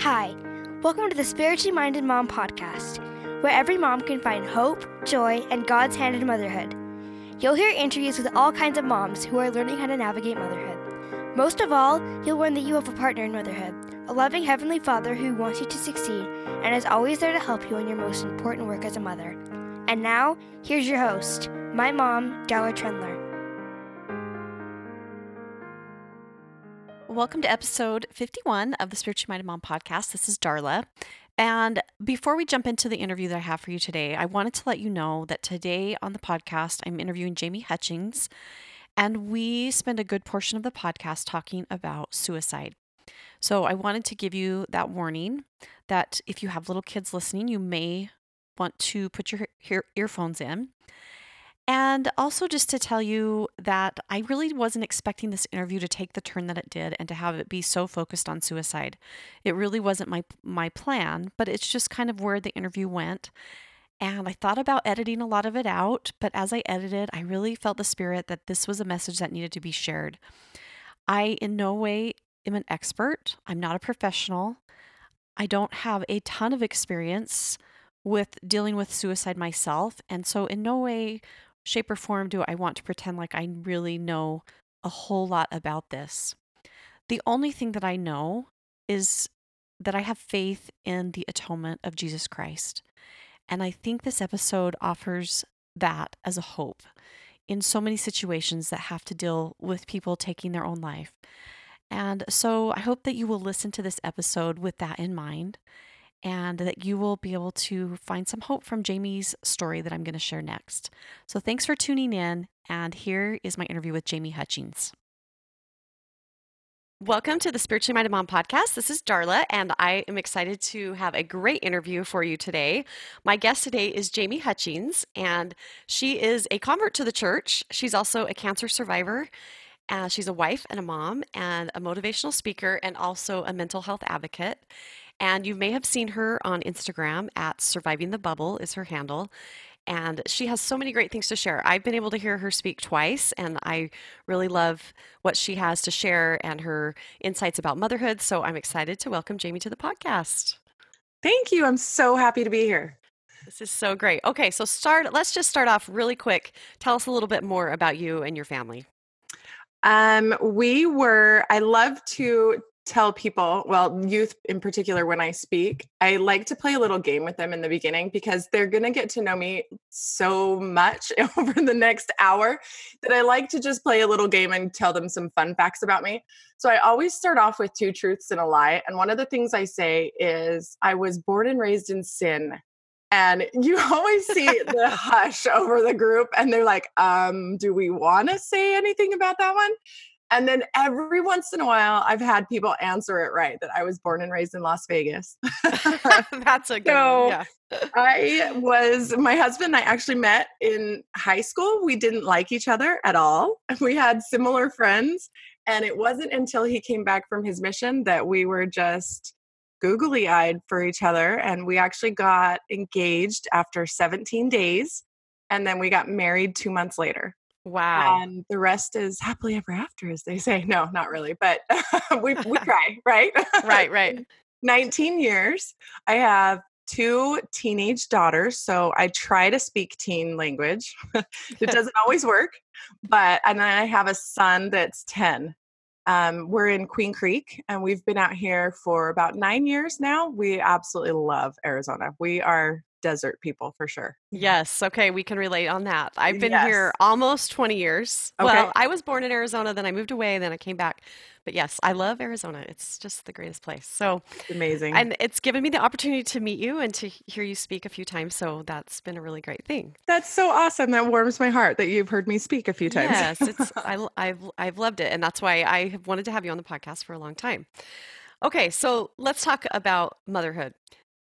Hi, welcome to the Spiritually Minded Mom podcast, where every mom can find hope, joy, and God's hand in motherhood. You'll hear interviews with all kinds of moms who are learning how to navigate motherhood. Most of all, you'll learn that you have a partner in motherhood, a loving Heavenly Father who wants you to succeed and is always there to help you in your most important work as a mother. And now, here's your host, my mom, Darla Trendler. Welcome to episode 51 of the Spiritually Minded Mom podcast. This is Darla. And before we jump into the interview that I have for you today, I wanted to let you know that today on the podcast, I'm interviewing Jamie Hutchings, and we spend a good portion of the podcast talking about suicide. So I wanted to give you that warning that if you have little kids listening, you may want to put your earphones in. And also, just to tell you that I really wasn't expecting this interview to take the turn that it did and to have it be so focused on suicide. It really wasn't my, my plan, but it's just kind of where the interview went. And I thought about editing a lot of it out, but as I edited, I really felt the spirit that this was a message that needed to be shared. I, in no way, am an expert. I'm not a professional. I don't have a ton of experience with dealing with suicide myself. And so, in no way shape, or form do I want to pretend like I really know a whole lot about this. The only thing that I know is that I have faith in the atonement of Jesus Christ. And I think this episode offers that as a hope in so many situations that have to deal with people taking their own life. And so I hope that you will listen to this episode with that in mind and that you will be able to find some hope from Jamie's story that I'm going to share next. So thanks for tuning in, and here is my interview with Jamie Hutchings. Welcome to the Spiritually Minded Mom podcast. This is Darla, and I am excited to have a great interview for you today. My guest today is Jamie Hutchings, and she is a convert to the church. She's also a cancer survivor. Uh, she's a wife and a mom, and a motivational speaker, and also a mental health advocate. And you may have seen her on Instagram at Surviving the Bubble is her handle. And she has so many great things to share. I've been able to hear her speak twice, and I really love what she has to share and her insights about motherhood. So I'm excited to welcome Jamie to the podcast. Thank you. I'm so happy to be here. This is so great. Okay, so start let's just start off really quick. Tell us a little bit more about you and your family. Um, we were, I love to tell people, well, youth in particular, when I speak, I like to play a little game with them in the beginning because they're going to get to know me so much over the next hour that I like to just play a little game and tell them some fun facts about me. So I always start off with two truths and a lie. And one of the things I say is, I was born and raised in sin. And you always see the hush over the group, and they're like, um, do we want to say anything about that one? And then every once in a while, I've had people answer it right that I was born and raised in Las Vegas. That's a good so yeah. I was, my husband and I actually met in high school. We didn't like each other at all. We had similar friends. And it wasn't until he came back from his mission that we were just googly eyed for each other. And we actually got engaged after 17 days. And then we got married two months later. Wow. And the rest is happily ever after, as they say. No, not really, but we, we try, right? right, right. 19 years. I have two teenage daughters, so I try to speak teen language. it doesn't always work, but, and then I have a son that's 10. Um, we're in Queen Creek and we've been out here for about nine years now. We absolutely love Arizona. We are desert people for sure. Yes. Okay. We can relate on that. I've been yes. here almost 20 years. Okay. Well, I was born in Arizona, then I moved away, then I came back. But yes, I love Arizona. It's just the greatest place. So it's amazing. And it's given me the opportunity to meet you and to hear you speak a few times. So that's been a really great thing. That's so awesome. That warms my heart that you've heard me speak a few times. Yes. It's, I, I've, I've loved it. And that's why I have wanted to have you on the podcast for a long time. Okay, so let's talk about motherhood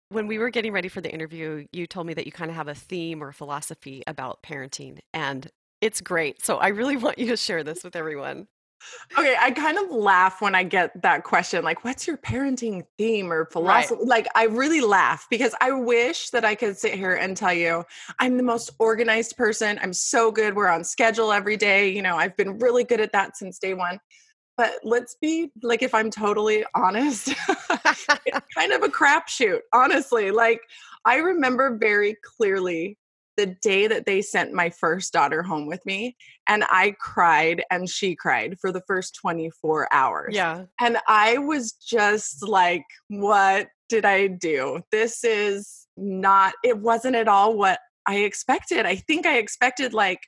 when we were getting ready for the interview, you told me that you kind of have a theme or a philosophy about parenting, and it's great. So I really want you to share this with everyone. Okay, I kind of laugh when I get that question like, what's your parenting theme or philosophy? Right. Like, I really laugh because I wish that I could sit here and tell you I'm the most organized person. I'm so good. We're on schedule every day. You know, I've been really good at that since day one. But let's be like, if I'm totally honest, it's kind of a crapshoot, honestly. Like, I remember very clearly the day that they sent my first daughter home with me and I cried and she cried for the first 24 hours. Yeah. And I was just like, what did I do? This is not, it wasn't at all what I expected. I think I expected like,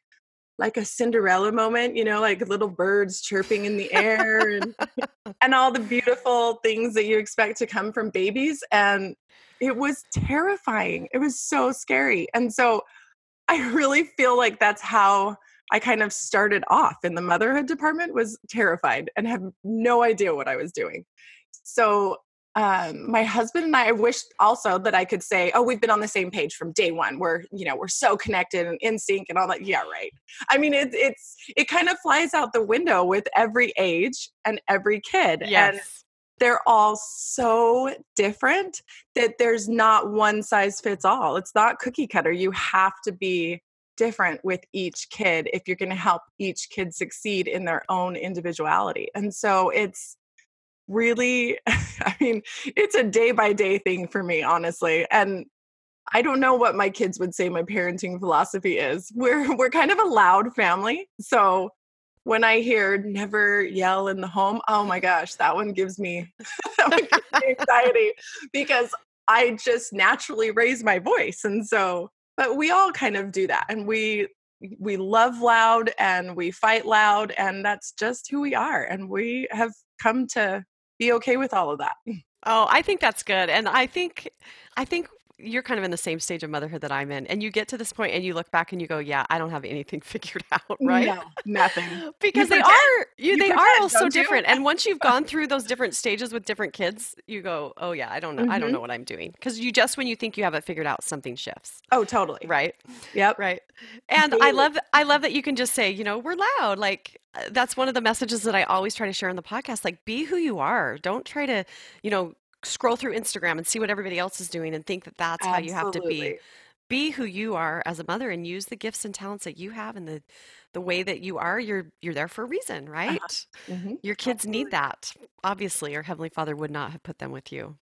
like a Cinderella moment, you know, like little birds chirping in the air and, and all the beautiful things that you expect to come from babies. And it was terrifying. It was so scary. And so I really feel like that's how I kind of started off in the motherhood department was terrified and have no idea what I was doing. So um, my husband and I, I wished also that I could say, oh, we've been on the same page from day one. We're, you know, we're so connected and in sync and all that. Yeah, right. I mean, it, it's, it kind of flies out the window with every age and every kid. Yes. And they're all so different that there's not one size fits all. It's not cookie cutter. You have to be different with each kid if you're going to help each kid succeed in their own individuality. And so it's really, I mean, it's a day by day thing for me, honestly. And I don't know what my kids would say my parenting philosophy is. We're we're kind of a loud family. So when I hear never yell in the home, oh my gosh, that one gives me, that one gives me anxiety because I just naturally raise my voice. And so, but we all kind of do that. And we we love loud and we fight loud and that's just who we are. And we have come to be okay with all of that. Oh, I think that's good. And I think I think you're kind of in the same stage of motherhood that I'm in, and you get to this point and you look back and you go, "Yeah, I don't have anything figured out, right?" No, nothing. because You they pretend. are you, You they pretend, are all so you? different. And once you've gone through those different stages with different kids, you go, "Oh yeah, I don't know, I don't know what I'm doing." Because you just when you think you have it figured out, something shifts, Oh, totally. right? Yep. Right. And I love I love that you can just say, you know, we're loud. Like uh, that's one of the messages that I always try to share on the podcast. Like be who you are. Don't try to, you know, scroll through Instagram and see what everybody else is doing and think that that's how you have to be. Be who you are as a mother and use the gifts and talents that you have and the the way that you are. You're you're there for a reason, right? Mhm. Your kids Absolutely. need that. Obviously, your heavenly Father would not have put them with you.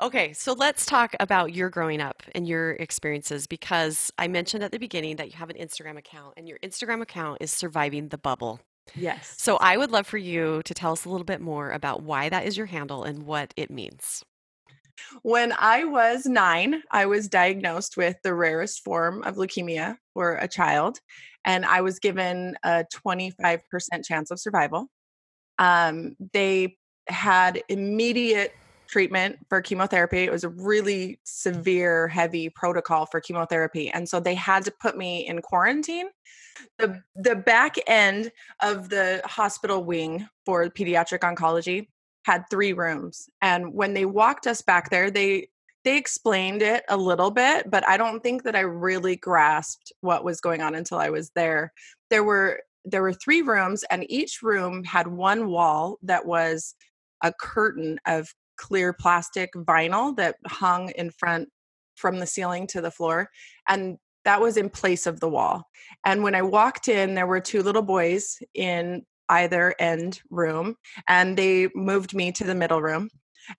Okay, so let's talk about your growing up and your experiences because I mentioned at the beginning that you have an Instagram account and your Instagram account is surviving the bubble. Yes. So I would love for you to tell us a little bit more about why that is your handle and what it means. When I was nine, I was diagnosed with the rarest form of leukemia for a child, and I was given a 25% chance of survival. Um, they had immediate treatment for chemotherapy. It was a really severe, heavy protocol for chemotherapy. And so they had to put me in quarantine. The, the back end of the hospital wing for pediatric oncology had three rooms and when they walked us back there they they explained it a little bit but i don't think that i really grasped what was going on until i was there there were there were three rooms and each room had one wall that was a curtain of clear plastic vinyl that hung in front from the ceiling to the floor and that was in place of the wall and when i walked in there were two little boys in either end room and they moved me to the middle room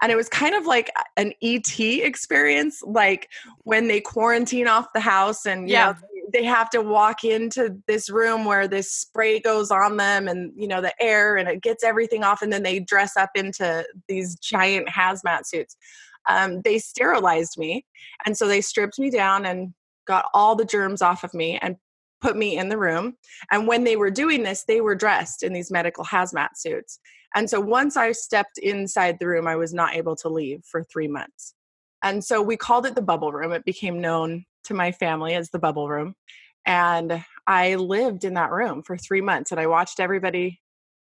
and it was kind of like an et experience like when they quarantine off the house and you Yeah. know, they have to walk into this room where this spray goes on them and you know the air and it gets everything off and then they dress up into these giant hazmat suits um, they sterilized me and so they stripped me down and got all the germs off of me and put me in the room and when they were doing this, they were dressed in these medical hazmat suits. And so once I stepped inside the room, I was not able to leave for three months. And so we called it the bubble room. It became known to my family as the bubble room. And I lived in that room for three months and I watched everybody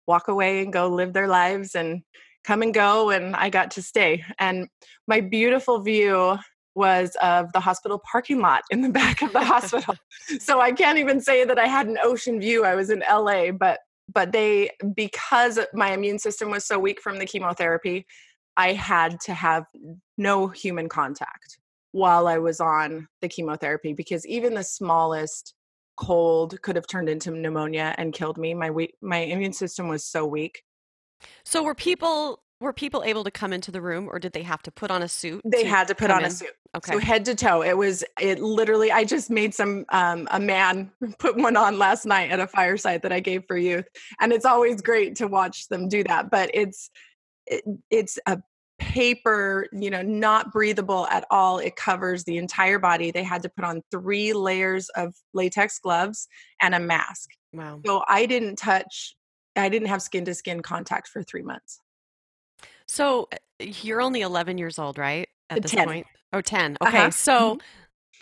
walk away and go live their lives and come and go. And I got to stay. And my beautiful view was of the hospital parking lot in the back of the hospital. So I can't even say that I had an ocean view. I was in LA, but but they because my immune system was so weak from the chemotherapy, I had to have no human contact while I was on the chemotherapy because even the smallest cold could have turned into pneumonia and killed me. My we- my immune system was so weak. So were people were people able to come into the room or did they have to put on a suit? They had to put on a suit. Okay. So head to toe. It was it literally I just made some um a man put one on last night at a fireside that I gave for youth. And it's always great to watch them do that, but it's it, it's a paper, you know, not breathable at all. It covers the entire body. They had to put on 3 layers of latex gloves and a mask. wow. So I didn't touch I didn't have skin to skin contact for 3 months. So uh, you're only 11 years old, right? At this 10. point. Oh, 10. Okay. Uh-huh. So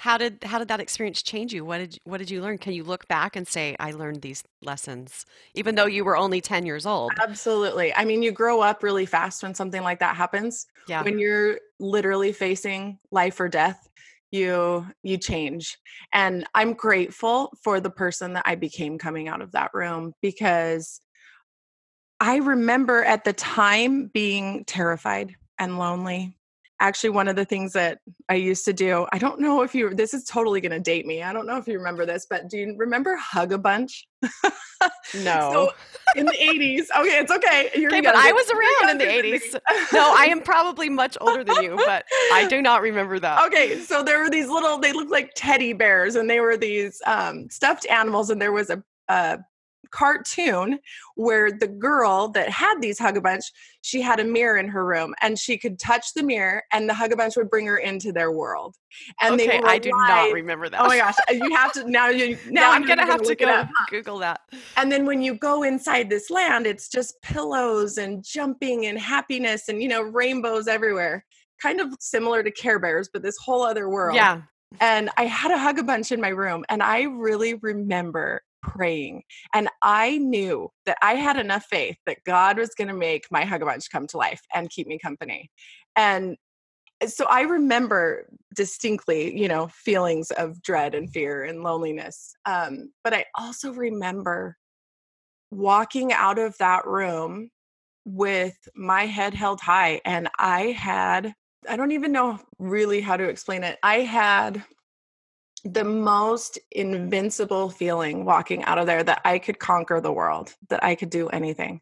how did how did that experience change you? What did what did you learn? Can you look back and say I learned these lessons even though you were only 10 years old? Absolutely. I mean, you grow up really fast when something like that happens. Yeah. When you're literally facing life or death, you you change. And I'm grateful for the person that I became coming out of that room because I remember at the time being terrified and lonely. Actually, one of the things that I used to do, I don't know if you, this is totally going to date me. I don't know if you remember this, but do you remember Hugga Bunch? No. So in the 80s, okay, it's okay. You're Okay, but I was around in the younger than me. 80s. No, I am probably much older than you, but I do not remember that. okay so there were these little they looked like teddy bears and they were these um, stuffed animals and there was a, a cartoon where the girl that had these Hugga Bunch she had a mirror in her room and she could touch the mirror and the Hugga Bunch would bring her into their world and they okay, were I do not remember that. oh my gosh you have to now you now, Now I'm you're gonna have to go. Google that. And then when you go inside this land, it's just pillows and jumping and happiness and, you know, rainbows everywhere. Kind of similar to Care Bears, but this whole other world. Yeah. And I had a Hugga Bunch in my room, and I really remember praying. And I knew that I had enough faith that God was going to make my Hugga Bunch come to life and keep me company. And so I remember distinctly, you know, feelings of dread and fear and loneliness. Um, but I also remember walking out of that room with my head held high. And I had, I don't even know really how to explain it. I had the most invincible feeling walking out of there that I could conquer the world, that I could do anything.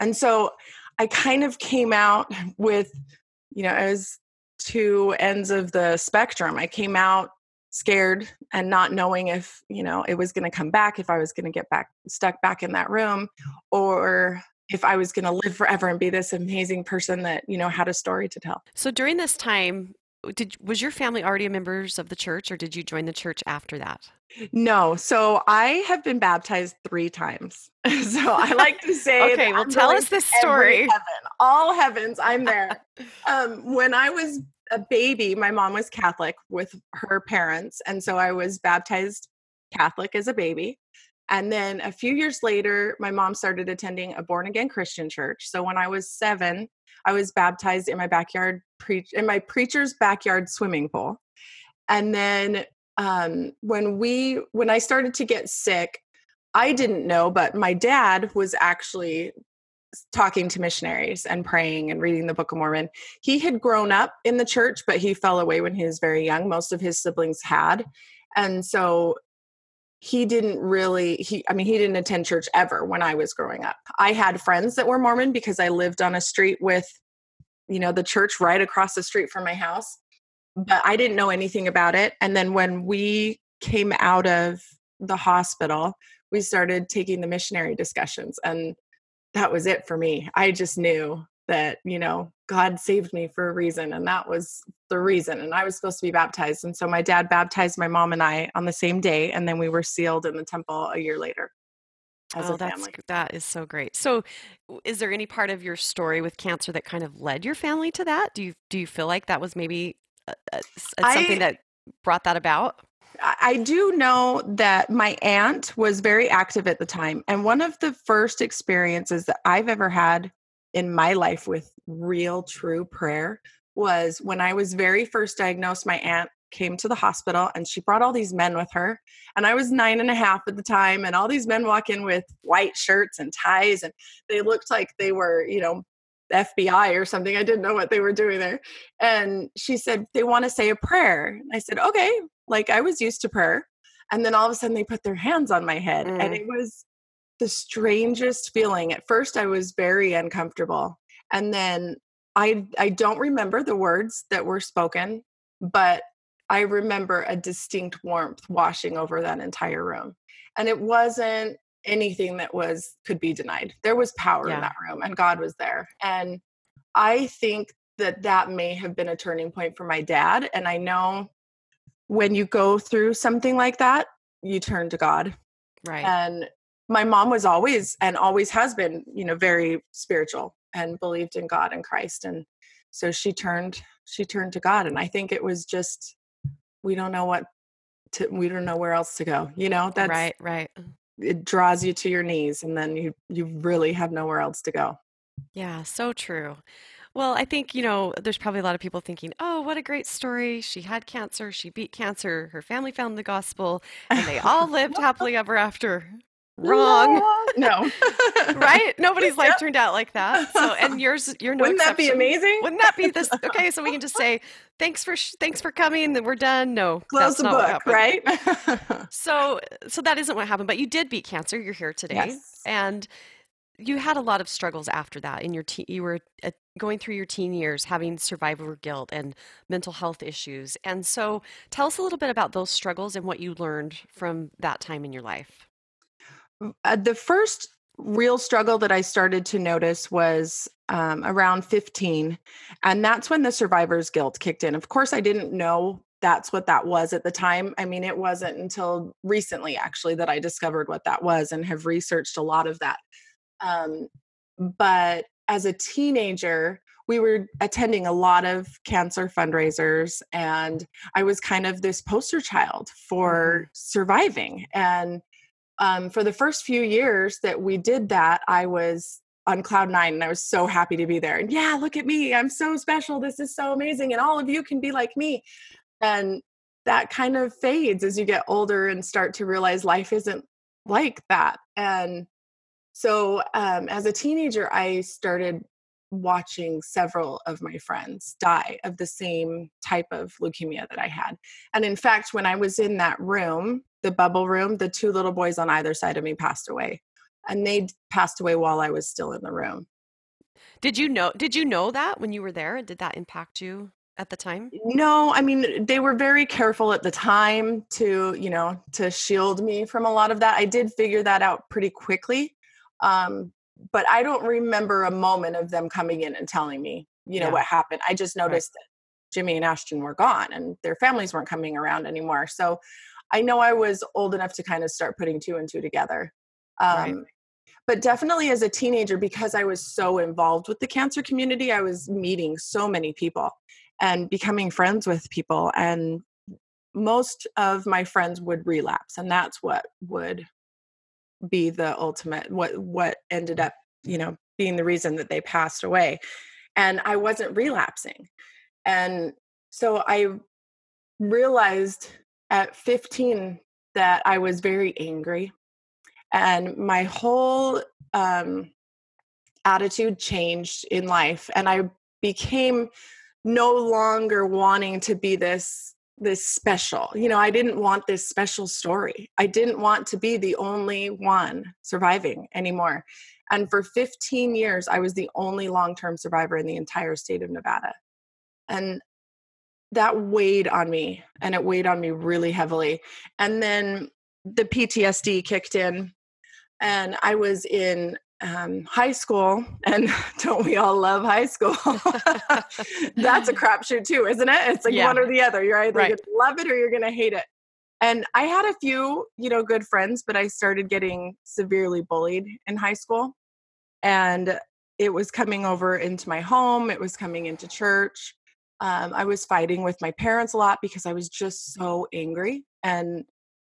And so I kind of came out with, you know, as two ends of the spectrum. I came out scared and not knowing if, you know, it was going to come back, if I was going to get back stuck back in that room, or if I was going to live forever and be this amazing person that, you know, had a story to tell. So during this time, did was your family already members of the church or did you join the church after that? No, so I have been baptized three times. so I like to say, Okay, well I'm tell us this story. Heaven, all heavens, I'm there. um, when I was a baby, my mom was Catholic with her parents, and so I was baptized Catholic as a baby. And then a few years later, my mom started attending a born again Christian church. So when I was seven, I was baptized in my backyard preach in my preacher's backyard swimming pool. And then um, when we when I started to get sick, I didn't know, but my dad was actually talking to missionaries and praying and reading the Book of Mormon. He had grown up in the church, but he fell away when he was very young. Most of his siblings had. And so he didn't really he I mean he didn't attend church ever when I was growing up. I had friends that were Mormon because I lived on a street with you know the church right across the street from my house. But I didn't know anything about it. And then when we came out of the hospital, we started taking the missionary discussions and that was it for me. I just knew that, you know, God saved me for a reason and that was the reason and I was supposed to be baptized. And so my dad baptized my mom and I on the same day and then we were sealed in the temple a year later as oh, a that's family. that is so great. So, is there any part of your story with cancer that kind of led your family to that? Do you do you feel like that was maybe uh, s- uh, something I- that brought that about? I do know that my aunt was very active at the time. And one of the first experiences that I've ever had in my life with real, true prayer was when I was very first diagnosed. My aunt came to the hospital and she brought all these men with her. And I was nine and a half at the time. And all these men walk in with white shirts and ties, and they looked like they were, you know, FBI or something. I didn't know what they were doing there. And she said, They want to say a prayer. And I said, Okay. Like I was used to prayer. And then all of a sudden they put their hands on my head. And Mm. it was the strangest feeling. At first, I was very uncomfortable. And then I, I don't remember the words that were spoken, but I remember a distinct warmth washing over that entire room. And it wasn't anything that was could be denied. There was power yeah. in that room and God was there. And I think that that may have been a turning point for my dad and I know when you go through something like that, you turn to God. Right. And my mom was always and always has been, you know, very spiritual and believed in God and Christ and so she turned she turned to God and I think it was just we don't know what to we don't know where else to go. You know, that's right, right. Uh. It draws you to your knees and then you you really have nowhere else to go. Yeah, so true. Well, I think, you know, there's probably a lot of people thinking, oh, what a great story. She had cancer. She beat cancer. Her family found the gospel and they all lived happily ever after. Wrong. No. right? Nobody's life turned out like that. So, and yours, you're no Wouldn't exception. that be amazing? Wouldn't that be this? Okay, so we can just say, thanks for sh- thanks for coming. Then we're done. No, close the book, right? so, so that isn't what happened. But you did beat cancer. You're here today, yes. and you had a lot of struggles after that in your teen you were uh, going through your teen years having survivor guilt and mental health issues and so tell us a little bit about those struggles and what you learned from that time in your life uh, the first real struggle that i started to notice was um, around 15 and that's when the survivor's guilt kicked in of course i didn't know that's what that was at the time. I mean, it wasn't until recently, actually, that I discovered what that was and have researched a lot of that. Um, but as a teenager, we were attending a lot of cancer fundraisers, and I was kind of this poster child for mm-hmm. surviving. And um, for the first few years that we did that, I was on cloud nine and I was so happy to be there. And yeah, look at me. I'm so special. This is so amazing. And all of you can be like me. And that kind of fades as you get older and start to realize life isn't like that. And so, um, as a teenager, I started watching several of my friends die of the same type of leukemia that I had. And in fact, when I was in that room, the bubble room, the two little boys on either side of me passed away. And they passed away while I was still in the room. Did you know did you know that when you were there? Did that impact you at the time? No, I mean they were very careful at the time to, you know, to shield me from a lot of that. I did figure that out pretty quickly. Um, but I don't remember a moment of them coming in and telling me, you know, yeah. what happened. I just noticed right. that Jimmy and Ashton were gone and their families weren't coming around anymore. So I know I was old enough to kind of start putting two and two together. Um, right. But definitely as a teenager, because I was so involved with the cancer community, I was meeting so many people and becoming friends with people. And most of my friends would relapse, and that's what would be the ultimate what what ended up you know being the reason that they passed away and i wasn't relapsing and so i realized at 15 that i was very angry and my whole um, attitude changed in life and i became no longer wanting to be this this special. You know, I didn't want this special story. I didn't want to be the only one surviving anymore. And for 15 years, I was the only long term survivor in the entire state of Nevada. And that weighed on me, and it weighed on me really heavily. And then the PTSD kicked in, and I was in um, high school, and don't we all love high school? That's a crapshoot too, isn't it? It's like yeah. one or the other. You're either right. going to love it or you're going to hate it. And I had a few, you know, good friends, but I started getting severely bullied in high school, and it was coming over into my home. It was coming into church. Um, I was fighting with my parents a lot because I was just so angry and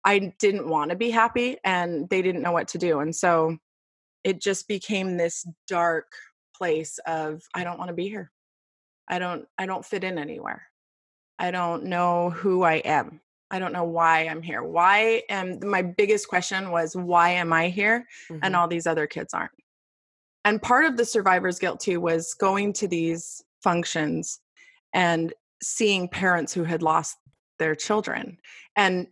I didn't want to be happy, and they didn't know what to do. And so it just became this dark place of i don't want to be here i don't i don't fit in anywhere i don't know who i am i don't know why i'm here why am my biggest question was why am i here mm-hmm. and all these other kids aren't and part of the survivor's guilt too was going to these functions and seeing parents who had lost their children and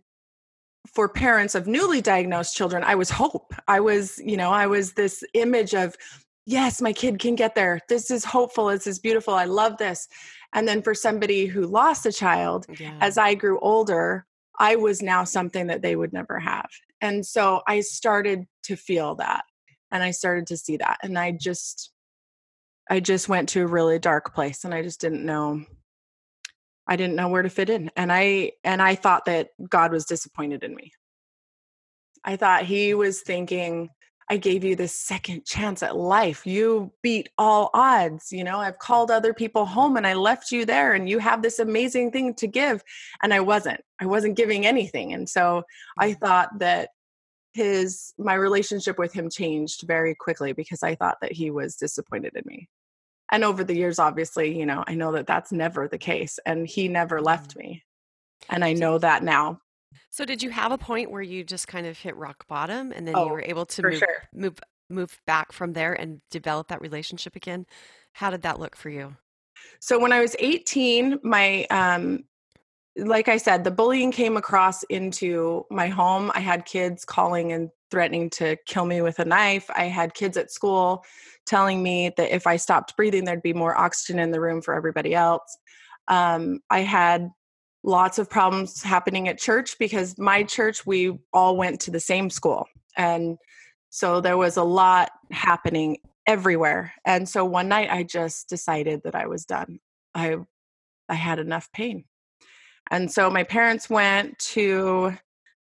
for parents of newly diagnosed children, I was hope. I was, you know, I was this image of, yes, my kid can get there. This is hopeful. This is beautiful. I love this. And then for somebody who lost a child, yeah. as I grew older, I was now something that they would never have. And so I started to feel that and I started to see that. And I just, I just went to a really dark place and I just didn't know I didn't know where to fit in. And I and I thought that God was disappointed in me. I thought he was thinking, I gave you this second chance at life. You beat all odds. You know, I've called other people home and I left you there and you have this amazing thing to give. And I wasn't. I wasn't giving anything. And so I mm. thought that his my relationship with him changed very quickly because I thought that he was disappointed in me and over the years obviously you know i know that that's never the case and he never left mm. me and i know that now. so did you have a point where you just kind of hit rock bottom and then oh, you were able to move, sure. move move back from there and develop that relationship again? How did that look for you? So when i was 18 my um like i said the bullying came across into my home. I had kids calling and threatening to kill me with a knife. I had kids at school telling me that if I stopped breathing, there'd be more oxygen in the room for everybody else. Um, I had lots of problems happening at church because my church, we all went to the same school. And so there was a lot happening everywhere. And so one night I just decided that I was done. I I had enough pain. And so my parents went to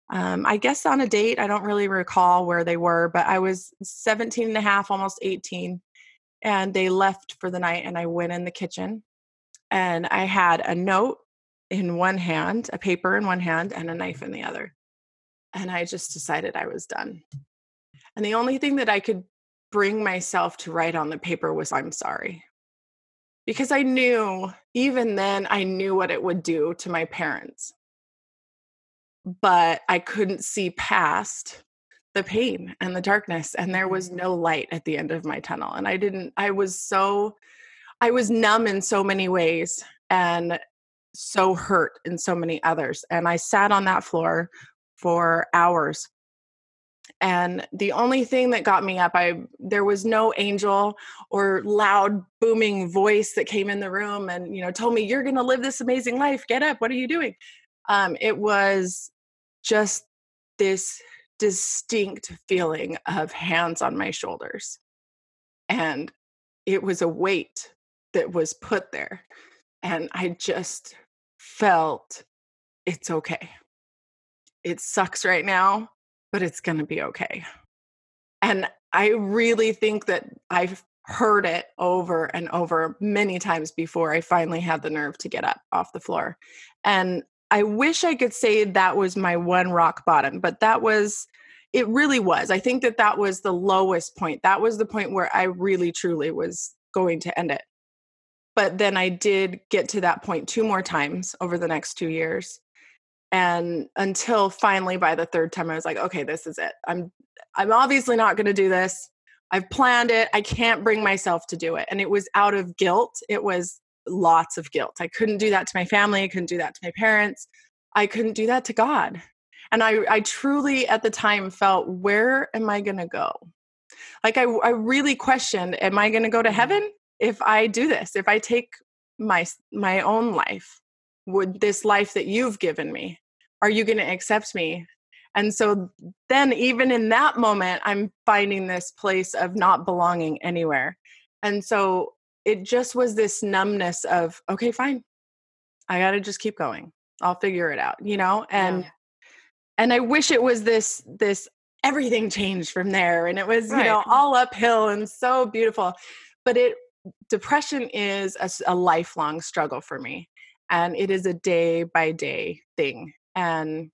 um, I guess on a date. I don't really recall where they were, but I was 17 and a half, almost 18. And they left for the night, and I went in the kitchen and I had a note in one hand, a paper in one hand, and a knife in the other. And I just decided I was done. And the only thing that I could bring myself to write on the paper was, I'm sorry. Because I knew, even then, I knew what it would do to my parents but I couldn't see past the pain and the darkness and there was mm-hmm. no light at the end of my tunnel and I didn't I was so I was numb in so many ways and so hurt in so many others and I sat on that floor for hours. And the only thing that got me up i there was no angel or loud booming voice that came in the room and you know told me you're going to live this amazing life. Get up. What are you doing? Um, it was just this distinct feeling of hands on my shoulders. And it was a weight that was put there. And I just felt it's okay. It sucks right now, but it's going to be okay. And I really think that I've heard it over and over many times before I finally had the nerve to get up off the floor. And I wish I could say that was my one rock bottom, but that was it really was. I think that that was the lowest point. That was the point where I really truly was going to end it. But then I did get to that point two more times over the next 2 years. And until finally by the third time I was like, okay, this is it. I'm I'm obviously not going to do this. I've planned it. I can't bring myself to do it. And it was out of guilt. It was lots of guilt. I couldn't do that to my family. I couldn't do that to my parents. I couldn't do that to God. And I, I truly at the time felt, where am I going to go? Like I, I really questioned, am I going to go to mm-hmm. heaven if I do this? If I take my my own life, would this life that you've given me, are you going to accept me? And so then, even in that moment, I'm finding this place of not belonging anywhere. And so it just was this numbness of okay fine i gotta just keep going i'll figure it out you know and yeah. and i wish it was this this everything changed from there and it was right. you know all uphill and so beautiful but it depression is a, a lifelong struggle for me and it is a day by day thing and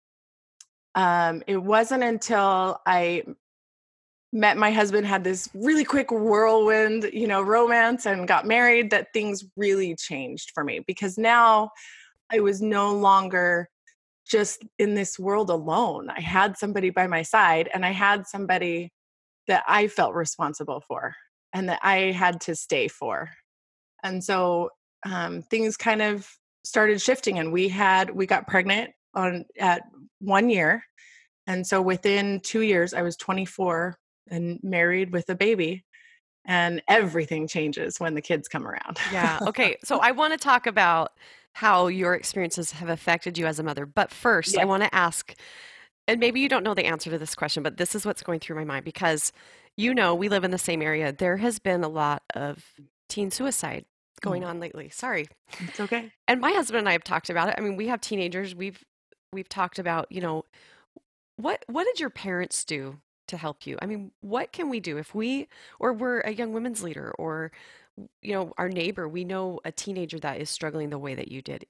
um, it wasn't until I met my husband had this really quick whirlwind you know romance and got married that things really changed for me because now i was no longer just in this world alone. I had somebody by my side and i had somebody that i felt responsible for and that i had to stay for. And so um, things kind of started shifting and we had we got pregnant on at one year. And so within two years, I was 24 and married with a baby. And everything changes when the kids come around. yeah. Okay. So I want to talk about how your experiences have affected you as a mother. But first, I want to ask, and maybe you don't know the answer to this question, but this is what's going through my mind because you know we live in the same area. There has been a lot of teen suicide going mm. on lately. Sorry. It's okay. And my husband and I have talked about it. I mean, we have teenagers. We've we've talked about, you know, what what did your parents do to help you? I mean, what can we do if we or we're a young women's leader or you know, our neighbor, we know a teenager that is struggling the way that you did.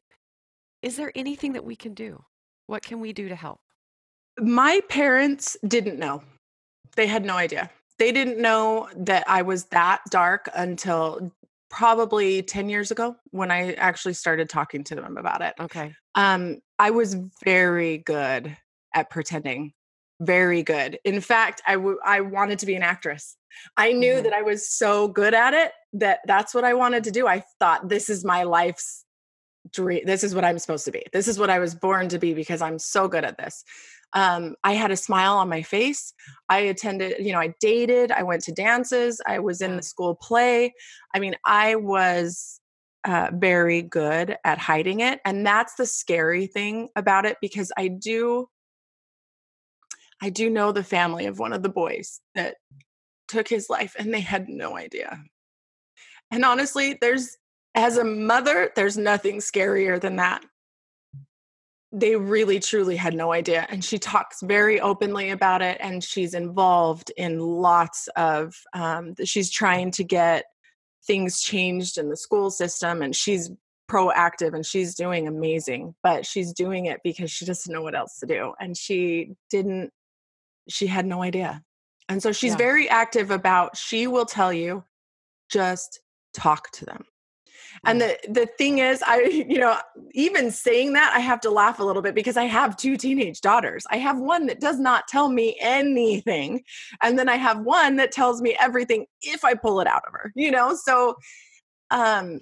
Is there anything that we can do? What can we do to help? My parents didn't know. They had no idea. They didn't know that I was that dark until probably 10 years ago when I actually started talking to them about it. Okay. Um, I was very good at pretending. Very good. In fact, I, w- I wanted to be an actress. I knew mm-hmm. that I was so good at it that that's what I wanted to do. I thought this is my life's dream. This is what I'm supposed to be. This is what I was born to be because I'm so good at this um, I had a smile on my face. I attended, you know, I dated, I went to dances, I was in the school play. I mean, I was uh, very good at hiding it. And that's the scary thing about it because I do. I do know the family of one of the boys that took his life and they had no idea. And honestly, there's, as a mother, there's nothing scarier than that they really truly had no idea and she talks very openly about it and she's involved in lots of um, she's trying to get things changed in the school system and she's proactive and she's doing amazing but she's doing it because she doesn't know what else to do and she didn't she had no idea and so she's yeah. very active about she will tell you just talk to them and the the thing is, I you know, even saying that, I have to laugh a little bit because I have two teenage daughters. I have one that does not tell me anything, and then I have one that tells me everything if I pull it out of her. You know, so um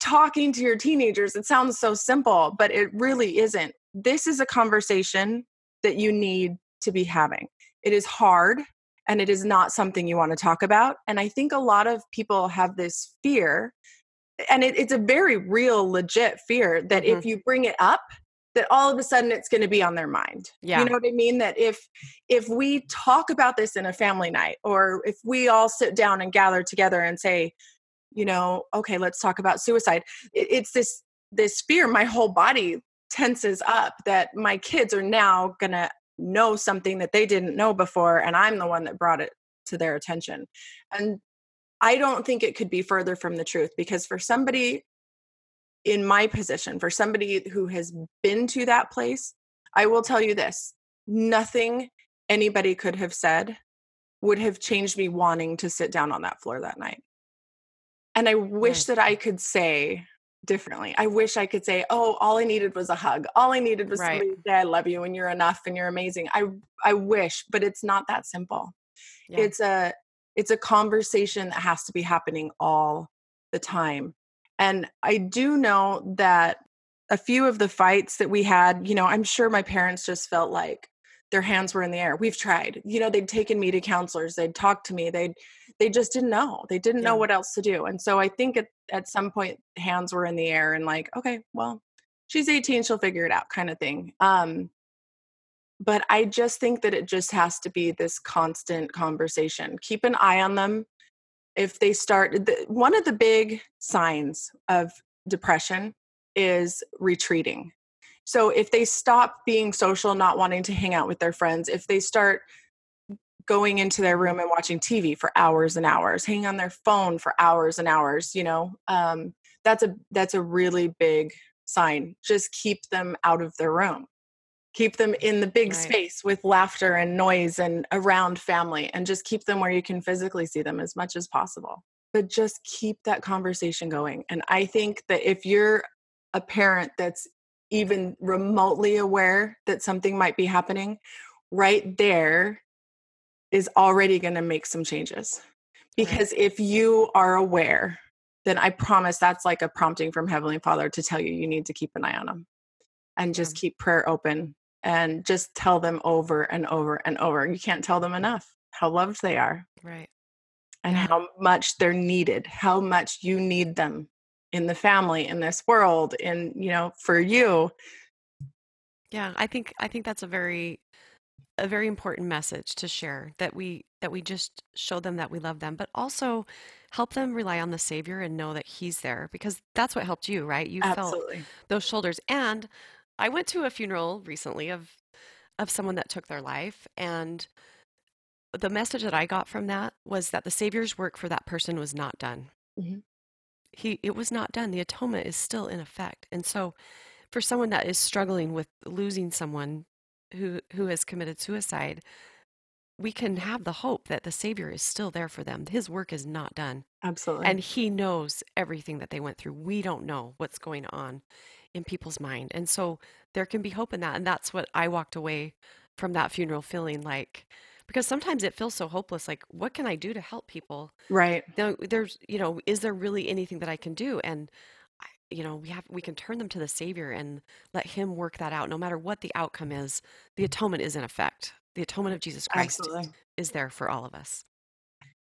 talking to your teenagers, it sounds so simple, but it really isn't. This is a conversation that you need to be having. It is hard and it is not something you want to talk about. And I think a lot of people have this fear and it, it's a very real legit fear that mm-hmm. if you bring it up that all of a sudden it's going to be on their mind yeah. you know what i mean that if if we talk about this in a family night or if we all sit down and gather together and say you know okay let's talk about suicide it, it's this this fear my whole body tenses up that my kids are now going to know something that they didn't know before and i'm the one that brought it to their attention and I don't think it could be further from the truth because for somebody in my position, for somebody who has been to that place, I will tell you this nothing anybody could have said would have changed me wanting to sit down on that floor that night. And I wish that I could say differently. I wish I could say, "Oh, all I needed was a hug. All I needed was right. somebody to say I love you and you're enough and you're amazing." I I wish, but it's not that simple. Yeah. It's a it's a conversation that has to be happening all the time. And I do know that a few of the fights that we had, you know, I'm sure my parents just felt like their hands were in the air. We've tried. You know, they'd taken me to counselors, they'd talked to me, they'd they just didn't know. They didn't yeah. know what else to do. And so I think at, at some point hands were in the air and like, okay, well, she's 18, she'll figure it out kind of thing. Um but I just think that it just has to be this constant conversation. Keep an eye on them. If they start, the, one of the big signs of depression is retreating. So if they stop being social, not wanting to hang out with their friends, if they start going into their room and watching TV for hours and hours, hanging on their phone for hours and hours, you know, um, that's a that's a really big sign. Just keep them out of their room keep them in the big right. space with laughter and noise and around family and just keep them where you can physically see them as much as possible but just keep that conversation going and i think that if you're a parent that's even remotely aware that something might be happening right there is already going to make some changes because right. if you are aware then i promise that's like a prompting from heavenly father to tell you you need to keep an eye on them and just yeah. keep prayer open and just tell them over and over and over. You can't tell them enough how loved they are. Right. And how much they're needed, how much you need them in the family, in this world, in, you know, for you. Yeah, I think I think that's a very a very important message to share that we that we just show them that we love them, but also help them rely on the Savior and know that He's there because that's what helped you, right? You Absolutely. felt those shoulders. And I went to a funeral recently of of someone that took their life, and the message that I got from that was that the Savior's work for that person was not done. Mhm. He it was not done. The atonement is still in effect, and so for someone that is struggling with losing someone who who has committed suicide, we can have the hope that the Savior is still there for them. His work is not done. Absolutely. And he knows everything that they went through. We don't know what's going on in people's mind. And so there can be hope in that. And that's what I walked away from that funeral feeling like because sometimes it feels so hopeless like what can I do to help people? right. Now, there's, you know, is there really anything that I can do? And you know, we have we can turn them to the Savior and let Him work that out. No matter what the outcome is, the atonement is in effect. The atonement of Jesus Christ Absolutely. is there for all of us.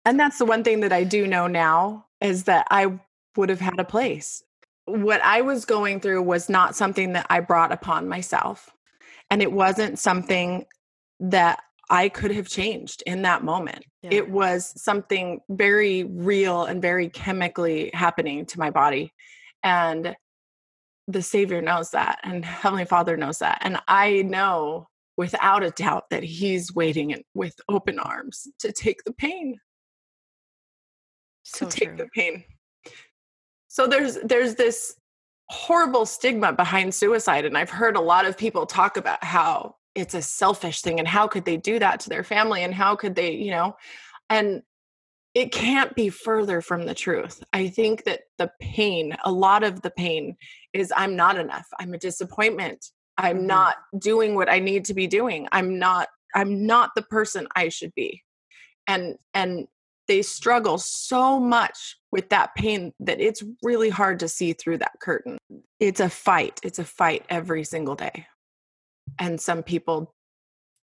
And that's the one thing that I do know now is that I would have had a place. What I was going through was not something that I brought upon myself. And it wasn't something that I could have changed in that moment. Yeah. It was something very real and very chemically happening to my body. And the Savior knows that, and Heavenly Father knows that. And I know without a doubt that He's waiting with open arms to take the pain So to take true. the pain. So there's there's this horrible stigma behind suicide and I've heard a lot of people talk about how it's a selfish thing and how could they do that to their family and how could they, you know, and it can't be further from the truth. I think that the pain, a lot of the pain is I'm not enough. I'm a disappointment. I'm Mhm. not doing what I need to be doing. I'm not I'm not the person I should be. And and they struggle so much with that pain that it's really hard to see through that curtain. It's a fight. It's a fight every single day. And some people,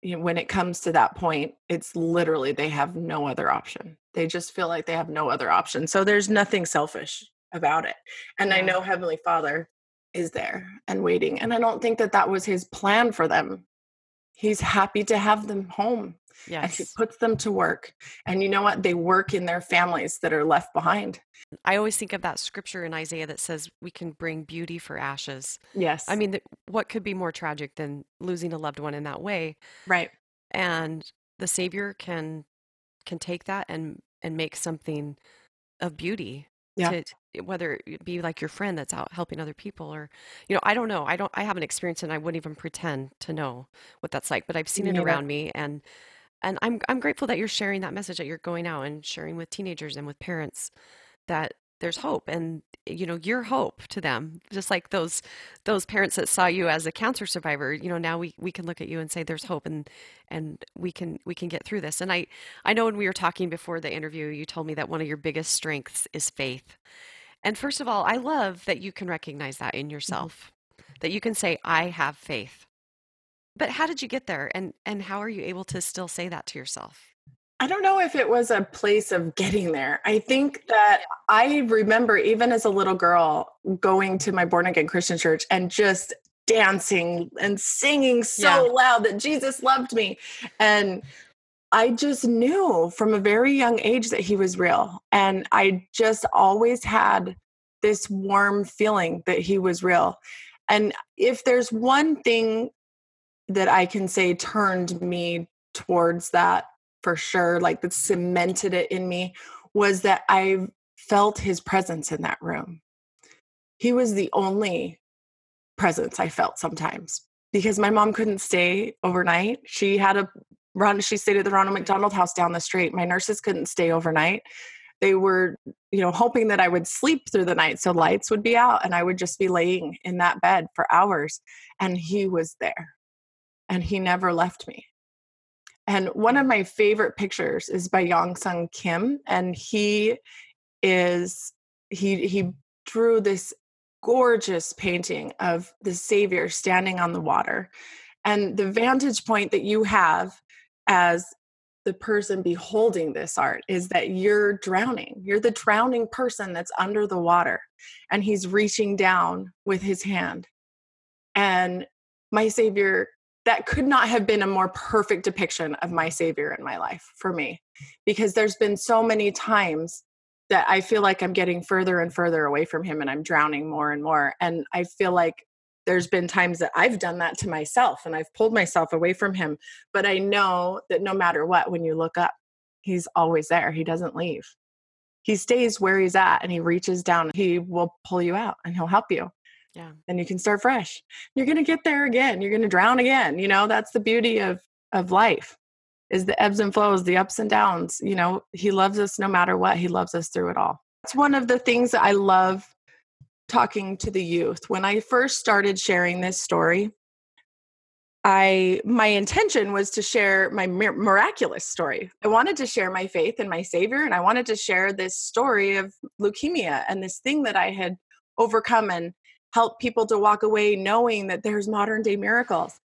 you know, when it comes to that point, it's literally they have no other option. They just feel like they have no other option. So there's nothing selfish about it. And I know Heavenly Father is there and waiting. And I don't think that that was his plan for them. He's happy to have them home and he puts them to work. And you know what? They work in their families that are left behind. I always think of that scripture in Isaiah that says we can bring beauty for ashes. Yes. I mean, what could be more tragic than losing a loved one in that way? right. And the Savior can can take that and and make something of beauty. Yeah. To, whether it be like your friend that's out helping other people, or you know, I don't know. I don't. I haven't experienced it. and I wouldn't even pretend to know what that's like. But I've seen it neither. around me, and and I'm I'm grateful that you're sharing that message that you're going out and sharing with teenagers and with parents that there's hope and you know you're hope to them just like those those parents that saw you as a cancer survivor you know now we we can look at you and say there's hope and and we can we can get through this. And i i know when we were talking before the interview you told me that one of your biggest strengths is faith. And first of all i love that you can recognize that in mm-hmm. yourself that you can say i have faith. But how did you get there and and how are you able to still say that to yourself I don't know if it was a place of getting there. I think that I remember even as a little girl going to my born again Christian church and just dancing and singing so Yeah. loud that Jesus loved me. And I just knew from a very young age that he was real. And I just always had this warm feeling that he was real. And if there's one thing that I can say turned me towards that for sure, like that cemented it in me, was that I felt his presence in that room. He was the only presence I felt sometimes because my mom couldn't stay overnight. She had a run, she stayed at the Ronald McDonald house down the street. My nurses couldn't stay overnight. They were, you know, hoping that I would sleep through the night so lights would be out and I would just be laying in that bed for hours. And he was there and he never left me. And one of my favorite pictures is by Yong Sung Kim, and he is he he drew this gorgeous painting of the Savior standing on the water, And the vantage point that you have as the person beholding this art is that you're drowning. You're the drowning person that's under the water and he's reaching down with his hand. And my savior that could not have been a more perfect depiction of my savior in my life for me because there's been so many times that I feel like I'm getting further and further away from him and I'm drowning more and more. And I feel like there's been times that I've done that to myself and I've pulled myself away from him. But I know that no matter what when you look up he's always there. He doesn't leave. He stays where he's at and he reaches down. He will pull you out and he'll help you Yeah. and you can start fresh. You're going to get there again. You're going to drown again you know? That's the beauty of of life is the ebbs and flows the ups and downs you know? He loves us no matter what he loves us through it all. It's one of the things that i love talking to the youth. When i first started sharing this story i my intention was to share my mir- miraculous story. I wanted to share my faith in my savior and i wanted to share this story of leukemia and this thing that i had overcome and help people to walk away knowing that there's modern day miracles.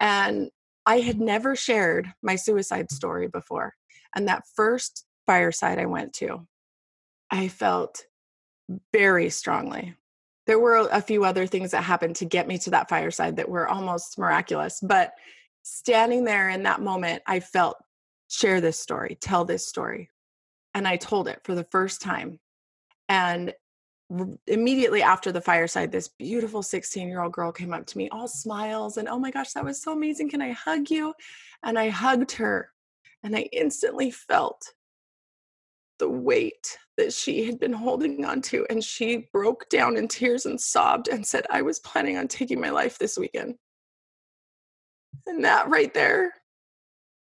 And i had never shared my suicide story before and that first fireside i went to i felt very strongly. There were a few other things that happened to get me to that fireside that were almost miraculous but standing there in that moment i felt share this story tell this story. And i told it for the first time. And immediately after the fireside this beautiful 16 year old girl came up to me all smiles and oh my gosh that was so amazing can i hug you and i hugged her and i instantly felt the weight that she had been holding on to. And she broke down in tears and sobbed and said, I was planning on taking my life this weekend. And that right there,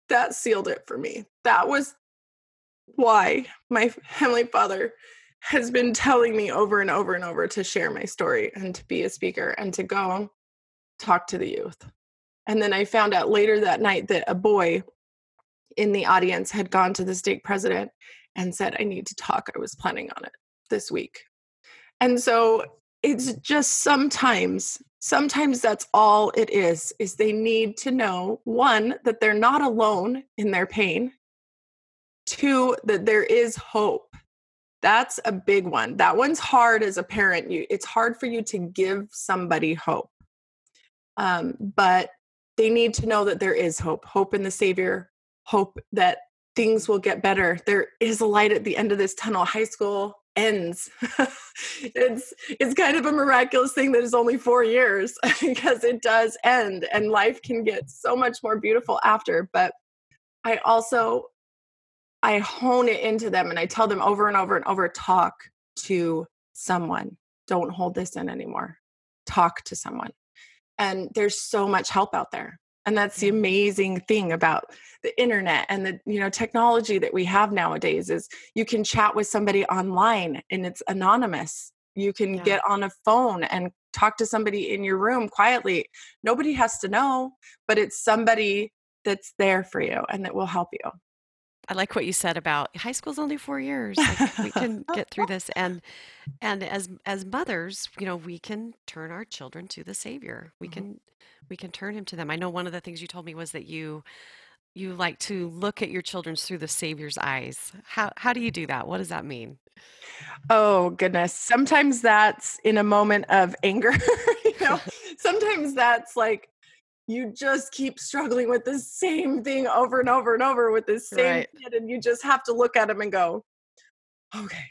that sealed it for me. That was why my Heavenly Father has been telling me over and over and over to share my story and to be a speaker and to go talk to the youth. And then I found out later that night that a boy in the audience had gone to the stake president and said, I need to talk. I was planning on it this week. And so it's just sometimes, sometimes that's all it is, is they need to know one, that they're not alone in their pain. Two, that there is hope. That's a big one. That one's hard as a parent. You it's hard for you to give somebody hope. Um, but they need to know that there is hope, hope in the Savior, hope that things will get better. There is a light at the end of this tunnel. High school ends. it's it's kind of a miraculous thing that is only 4 years because it does end and life can get so much more beautiful after, but I also I hone it into them and I tell them over and over and over talk to someone. Don't hold this in anymore. Talk to someone. And there's so much help out there and that's the amazing thing about the internet and the you know technology that we have nowadays is you can chat with somebody online and it's anonymous you can Yeah. get on a phone and talk to somebody in your room quietly nobody has to know but it's somebody that's there for you and that will help you I like what you said about high school's only four years. Like, we can get through this, and and as as mothers, you know, we can turn our children to the Savior. We Mhm. can we can turn him to them. I know one of the things you told me was that you you like to look at your children through the Savior's eyes. How how do you do that? What does that mean? Oh goodness. Sometimes that's in a moment of anger. you know, sometimes that's like you just keep struggling with the same thing over and over and over with the same Right. kid, and you just have to look at him and go, okay,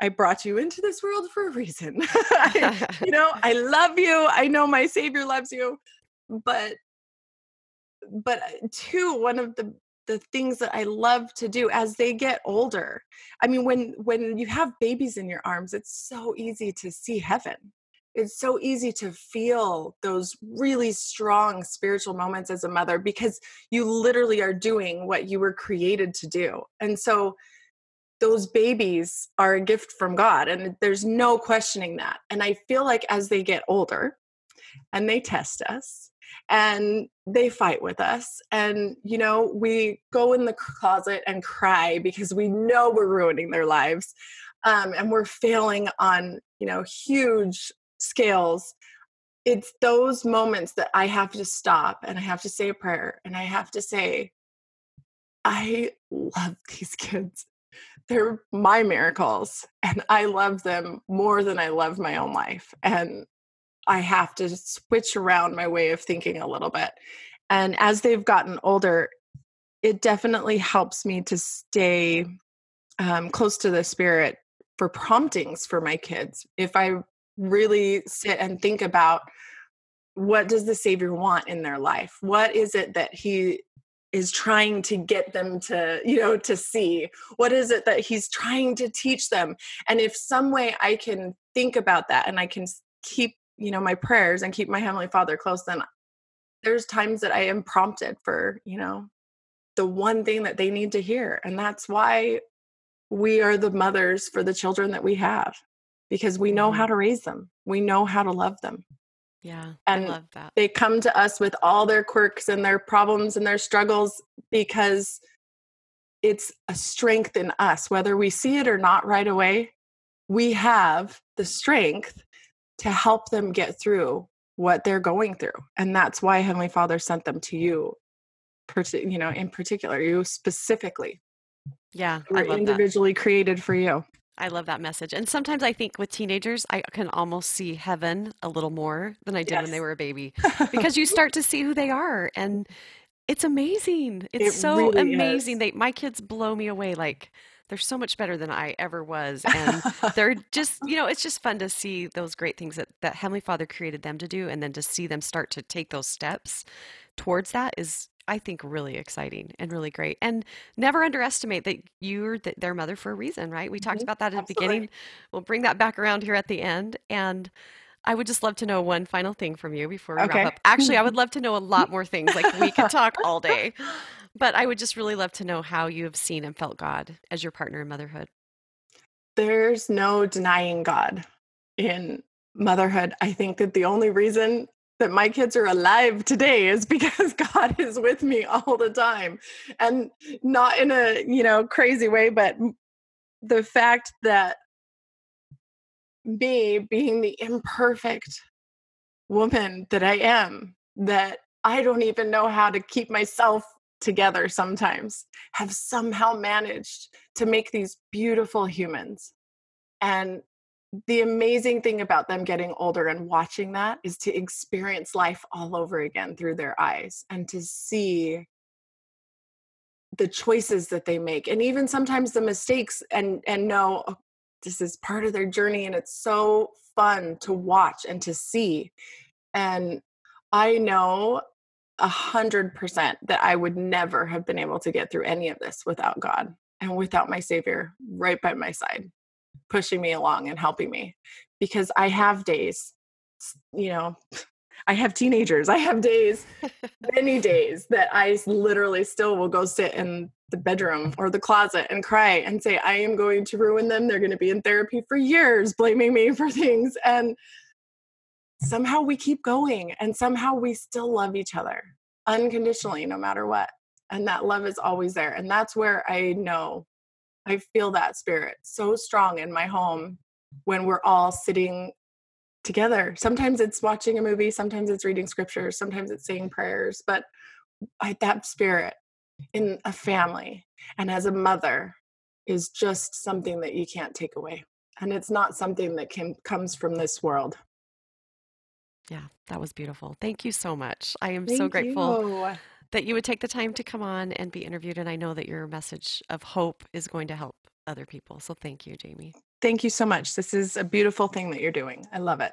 I brought you into this world for a reason. I- you know, I love you. I know my savior loves you. But but uh, two, one of the the things that I love to do as they get older. I mean, when when you have babies in your arms, it's so easy to see heaven. It's so easy to feel those really strong spiritual moments as a mother because you literally are doing what you were created to do. And so those babies are a gift from God and there's no questioning that. And I feel like as they get older and they test us and they fight with us and you know we go in the closet and cry because we know we're ruining their lives um, and we're failing on you know huge scales it's those moments that I have to stop and I have to say a prayer and I have to say, I love these kids. They're my miracles and I love them more than I love my own life. And I have to switch around my way of thinking a little bit. And as they've gotten older, it definitely helps me to stay um, close to the spirit for promptings for my kids. If I really sit and think about what does the savior want in their life? What is it that he is trying to get them to you know to see? What is it that he's trying to teach them? And if some way i can think about that and i can keep you know my prayers and keep my heavenly father close then there's times that i am prompted for you know the one thing that they need to hear and that's why we are the mothers for the children that we have because we know how Mhm. to raise them we know how to love them Yeah, And I love that. they come to us with all their quirks and their problems and their struggles because it's a strength in us whether we see it or not right away we have the strength to help them get through what they're going through and that's why heavenly father sent them to you you know in particular you specifically Yeah, I were love that. individually created for you I love that message. And sometimes I think with teenagers, I can almost see heaven a little more than I did when they were a baby because you start to see who they are and it's amazing. It's It so really amazing. is. They my kids blow me away like they're so much better than I ever was and they're just, you know, it's just fun to see those great things that that Heavenly Father created them to do and then to see them start to take those steps towards that is I think really exciting and really great. And never underestimate that you're th- their mother for a reason, right? We talked Mhm. about that at the beginning. We'll bring that back around here at the end. And I would just love to know one final thing from you before we Okay. wrap up. Actually, I would love to know a lot more things. Like we could talk all day. But I would just really love to know how you have seen and felt God as your partner in motherhood. there's no denying God in motherhood. I think that the only reason that my kids are alive today is because God is with me all the time. And not in a, you know, crazy way, but the fact that me being the imperfect woman that I am, that I don't even know how to keep myself together sometimes, have somehow managed to make these beautiful humans. And the amazing thing about them getting older and watching that is to experience life all over again through their eyes and to see the choices that they make and even sometimes the mistakes and and know oh, this is part of their journey and it's so fun to watch and to see. And i know a hundred percent that i would never have been able to get through any of this without god and without my savior right by my side pushing me along and helping me because i have days you know i have teenagers i have days many days that I literally still will go sit in the bedroom or the closet and cry and say i am going to ruin them they're going to be in therapy for years blaming me for things and somehow we keep going and somehow we still love each other unconditionally no matter what and that love is always there and that's where i know i feel that spirit so strong in my home when we're all sitting together sometimes it's watching a movie sometimes it's reading scriptures sometimes it's saying prayers but I, that spirit in a family and as a mother is just something that you can't take away and it's not something that can comes from this world Yeah, that was beautiful. Thank you so much. I am so grateful you. That you would take the time to come on and be interviewed. And I know that your message of hope is going to help other people. So thank you, Jamie. Thank you so much. This is a beautiful thing that you're doing. I love it.